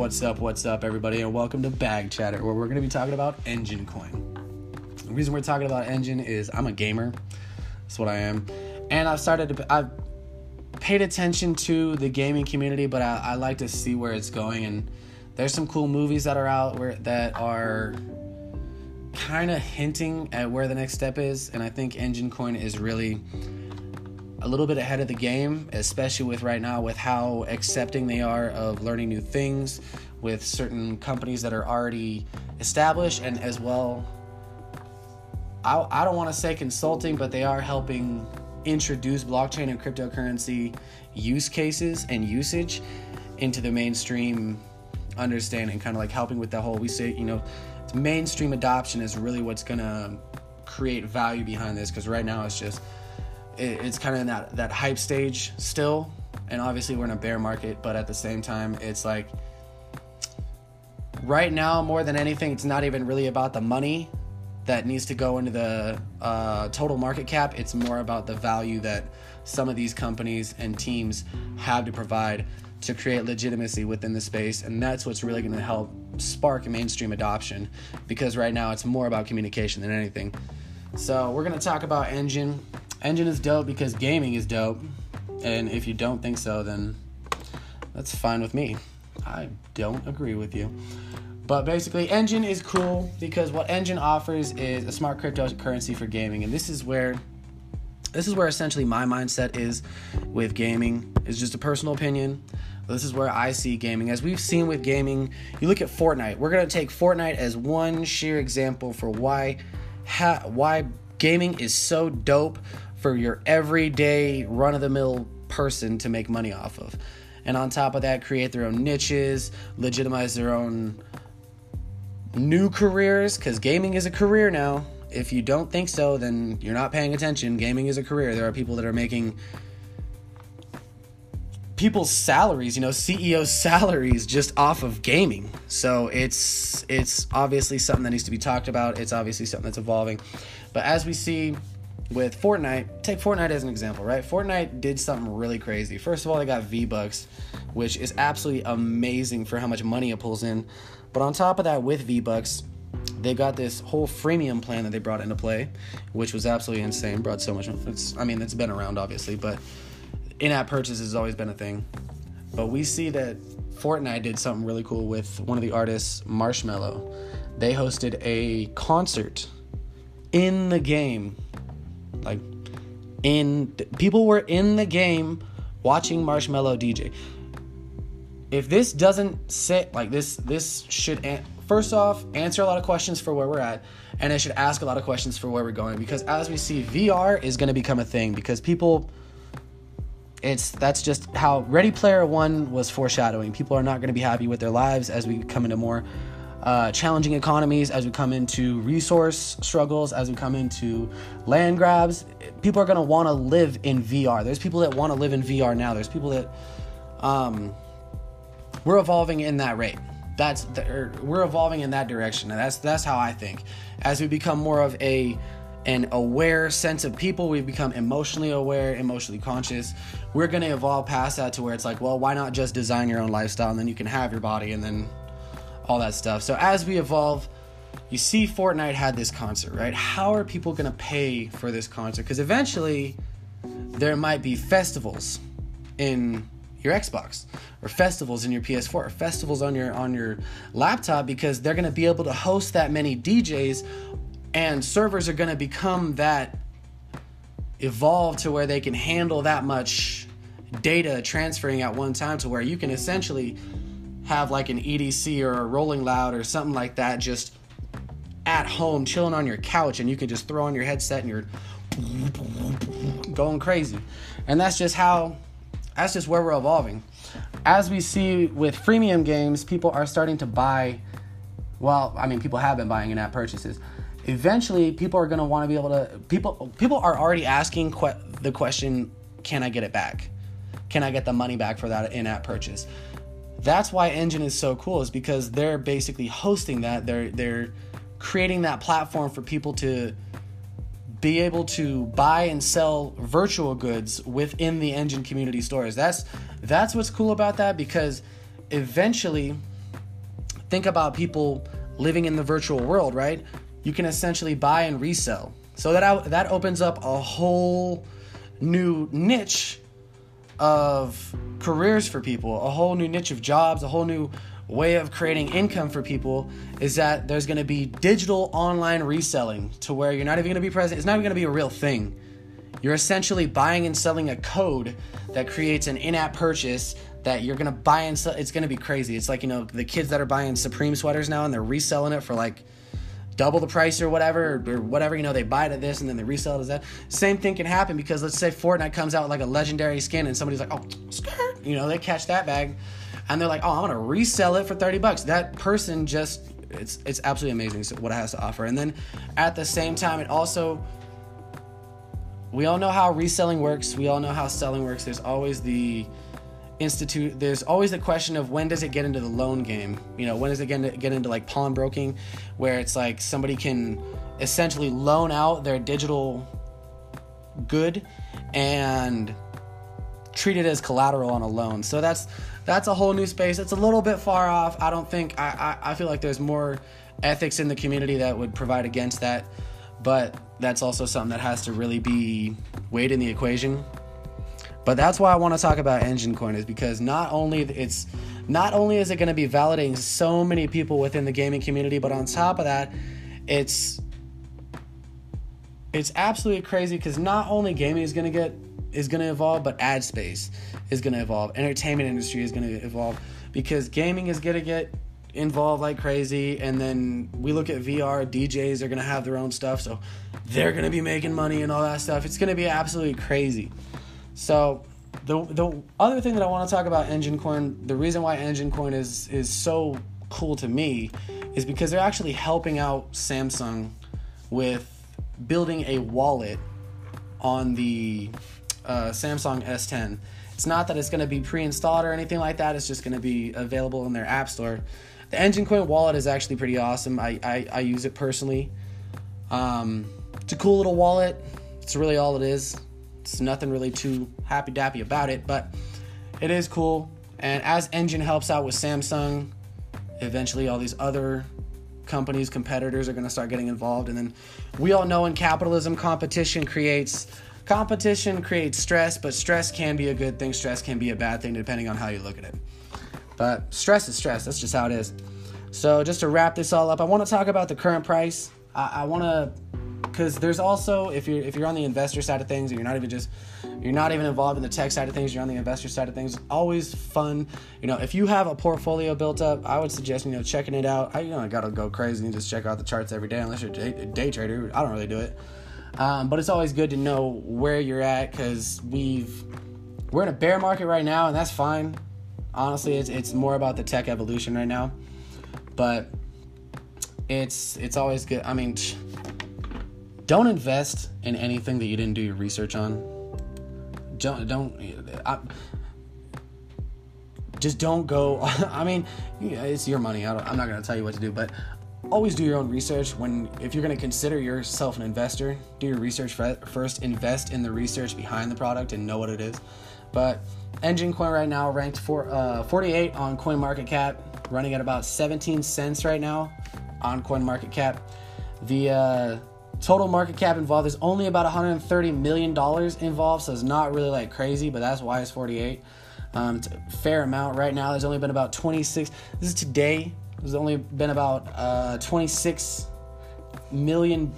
What's up, what's up, everybody, and welcome to Bag Chatter, where we're going to be talking about Enjin Coin. The reason we're talking about Enjin is I'm a gamer. That's what I am. And I've started to, I've paid attention to the gaming community, but I, I like to see where it's going. And there's some cool movies that are out where that are kind of hinting at where the next step is. And I think Enjin Coin is really a little bit ahead of the game, especially with right now with how accepting they are of learning new things with certain companies that are already established and as well I, I don't want to say consulting, but they are helping introduce blockchain and cryptocurrency use cases and usage into the mainstream understanding, kind of like helping with the whole we say, you know, mainstream adoption is really what's gonna create value behind this because right now it's just it, it's kind of in that that hype stage still, and obviously we're in a bear market, but at the same time it's like right now more than anything it's not even really about the money that needs to go into the uh, total market cap. It's more about the value that some of these companies and teams have to provide to create legitimacy within the space. And that's what's really going to help spark mainstream adoption because right now it's more about communication than anything. So, we're going to talk about Enjin. Enjin is dope because gaming is dope. And if you don't think so, then that's fine with me. I don't agree with you. But basically, Enjin is cool because what Enjin offers is a smart cryptocurrency for gaming, and this is where this is where essentially my mindset is with gaming. It's just a personal opinion. This is where I see gaming. As we've seen with gaming, you look at Fortnite. We're gonna take Fortnite as one sheer example for why ha- why gaming is so dope for your everyday run of the mill person to make money off of. And on top of that, create their own niches, legitimize their own new careers because gaming is a career now. If you don't think so, then you're not paying attention. Gaming is a career. There are people that are making people's salaries, you know, CEO salaries just off of gaming. So it's it's obviously something that needs to be talked about. It's obviously something that's evolving. But as we see with Fortnite, take Fortnite as an example, right? Fortnite did something really crazy. First of all, they got V-Bucks, which is absolutely amazing for how much money it pulls in. But on top of that, with V-Bucks, they got this whole freemium plan that they brought into play, which was absolutely insane. Brought so much. It's, I mean, it's been around obviously, but in-app purchases has always been a thing. But we see that Fortnite did something really cool with one of the artists, Marshmello. They hosted a concert in the game, like in people were in the game watching Marshmello DJ if this doesn't sit like this this should an- first off answer a lot of questions for where we're at and it should ask a lot of questions for where we're going because as we see vr is going to become a thing because people it's that's just how ready player one was foreshadowing. People are not going to be happy with their lives as we come into more uh, challenging economies as we come into resource struggles as we come into land grabs people are going to want to live in vr there's people that want to live in vr now there's people that um, we're evolving in that rate. That's the, er, we're evolving in that direction, and that's that's how I think. As we become more of a an aware sense of people, We've become emotionally aware, emotionally conscious. We're gonna evolve past that to where it's like, well, why not just design your own lifestyle and then you can have your body and then all that stuff. So as we evolve, you see Fortnite had this concert, right? How are people gonna pay for this concert? Because eventually there might be festivals in your Xbox or festivals in your PS4 or festivals on your on your laptop because they're going to be able to host that many DJs and servers are going to become that evolved to where they can handle that much data transferring at one time to where you can essentially have like an EDC or a Rolling Loud or something like that just at home chilling on your couch and you can just throw on your headset and you're going crazy. And that's just how that's just where we're evolving. As we see with freemium games, people are starting to buy. Well, I mean, people have been buying in-app purchases. Eventually, people are going to want to be able to. People people are already asking que- the question, "Can I get it back? Can I get the money back for that in-app purchase?" That's why Enjin is so cool, is because they're basically hosting that. They're they're creating that platform for people to be able to buy and sell virtual goods within the Enjin community stores. That's that's what's cool about that because eventually think about people living in the virtual world, right? You can essentially buy and resell. So that that opens up a whole new niche of careers for people, a whole new niche of jobs, a whole new way of creating income for people is that there's going to be digital online reselling to where you're not even going to be present. It's not even going to be a real thing. You're essentially buying and selling a code that creates an in-app purchase that you're gonna buy and sell. It's gonna be crazy. It's like you know the kids that are buying Supreme sweaters now and they're reselling it for like double the price or whatever or, whatever. You know they buy it at this and then they resell it as that. Same thing can happen because let's say Fortnite comes out with like a legendary skin and somebody's like, oh, skirt. You know they catch that bag and they're like, oh, I'm gonna resell it for thirty bucks. That person just it's it's absolutely amazing what it has to offer. And then at the same time, it also we all know how reselling works. We all know how selling works. There's always the institute there's always the question of when does it get into the loan game? You know when does it get, get into like pawnbroking where it's like somebody can essentially loan out their digital good and treat it as collateral on a loan. So that's that's a whole new space. It's a little bit far off. I don't think i i, I feel like there's more ethics in the community that would provide against that but that's also something that has to really be weighed in the equation. But that's why I want to talk about Enjin Coin is because not only it's not only is it going to be validating so many people within the gaming community, but on top of that, it's it's absolutely crazy because not only gaming is going to get is going to evolve, but ad space is going to evolve. Entertainment industry is going to evolve because gaming is going to get involved like crazy and then we look at VR DJs are going to have their own stuff so they're going to be making money and all that stuff it's going to be absolutely crazy so the the other thing that I want to talk about Enjin Coin the reason why Enjin Coin is is so cool to me is because they're actually helping out Samsung with building a wallet on the uh, Samsung S10 it's not that it's going to be pre-installed or anything like that it's just going to be available in their app store the Enjin Coin wallet is actually pretty awesome. I, I, I use it personally. Um, it's a cool little wallet. It's really all it is. It's nothing really too happy dappy about it, but it is cool. And as Enjin helps out with Samsung, eventually all these other companies, competitors are going to start getting involved. And then we all know in capitalism, competition creates competition creates stress, but stress can be a good thing. Stress can be a bad thing depending on how you look at it. But stress is stress. That's just how it is. So just to wrap this all up, I want to talk about the current price. I, I want to, because there's also if you're if you're on the investor side of things, and you're not even just you're not even involved in the tech side of things, you're on the investor side of things. It's always fun. You know, if you have a portfolio built up, I would suggest you know checking it out. I you know I gotta go crazy and just check out the charts every day unless you're a day, day trader. I don't really do it. Um, but it's always good to know where you're at because we've we're in a bear market right now, and that's fine honestly, it's it's more about the tech evolution right now. But it's it's always good. I mean, don't invest in anything that you didn't do your research on. Don't don't. I, just don't go. I mean, it's your money. I am not gonna tell you what to do, but always do your own research. When if you're gonna consider yourself an investor, do your research first. Invest in the research behind the product and know what it is. But Enjin Coin right now ranked for uh, 48 on Coin Market Cap, running at about 17 cents right now on CoinMarketCap. The uh, total market cap involved is only about 130 million dollars involved, so it's not really like crazy, but that's why it's 48. Um, fair amount right now. There's only been about 26. This is today. There's only been about uh, 26 million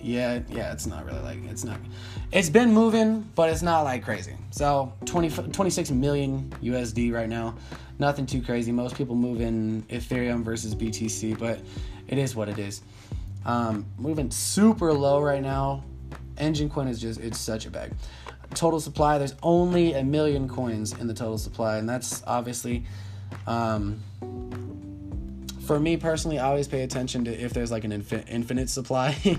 yeah, yeah, it's not really like it's not. It's been moving, but it's not like crazy. So 20, 26 million USD right now, nothing too crazy. Most people move in Ethereum versus BTC, but it is what it is. Um, moving super low right now. Enjin coin is just it's such a bag. Total supply, there's only a million coins in the total supply, and that's obviously. Um, for me personally, I always pay attention to if there's like an infin- infinite supply.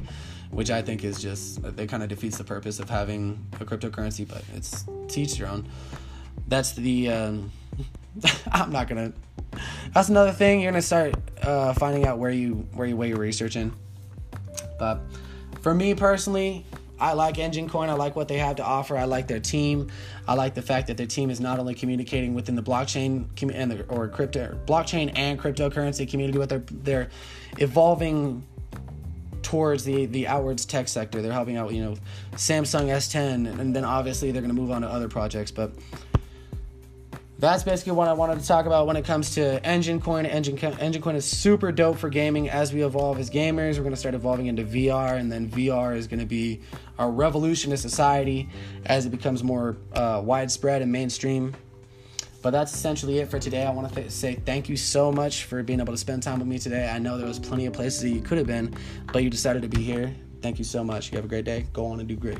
which I think is just it kind of defeats the purpose of having a cryptocurrency. But it's teach your own. That's the. Um, I'm not gonna. That's another thing. You're gonna start uh, finding out where you where you weigh your research in. But for me personally, I like Enjin Coin. I like what they have to offer. I like their team. I like the fact that their team is not only communicating within the blockchain and the, or crypto blockchain and cryptocurrency community, but they're they're evolving towards the the outwards tech sector. They're helping out, you know, Samsung S10, and then obviously they're going to move on to other projects. But that's basically what I wanted to talk about when it comes to Enjin Coin. Enjin Enjin Coin is super dope for gaming. As we evolve as gamers, we're going to start evolving into VR, and then VR is going to be our revolution to society as it becomes more uh, widespread and mainstream. But that's essentially it for today. I want to th- say thank you so much for being able to spend time with me today. I know there was plenty of places that you could have been, but you decided to be here. Thank you so much. You have a great day. Go on and do great.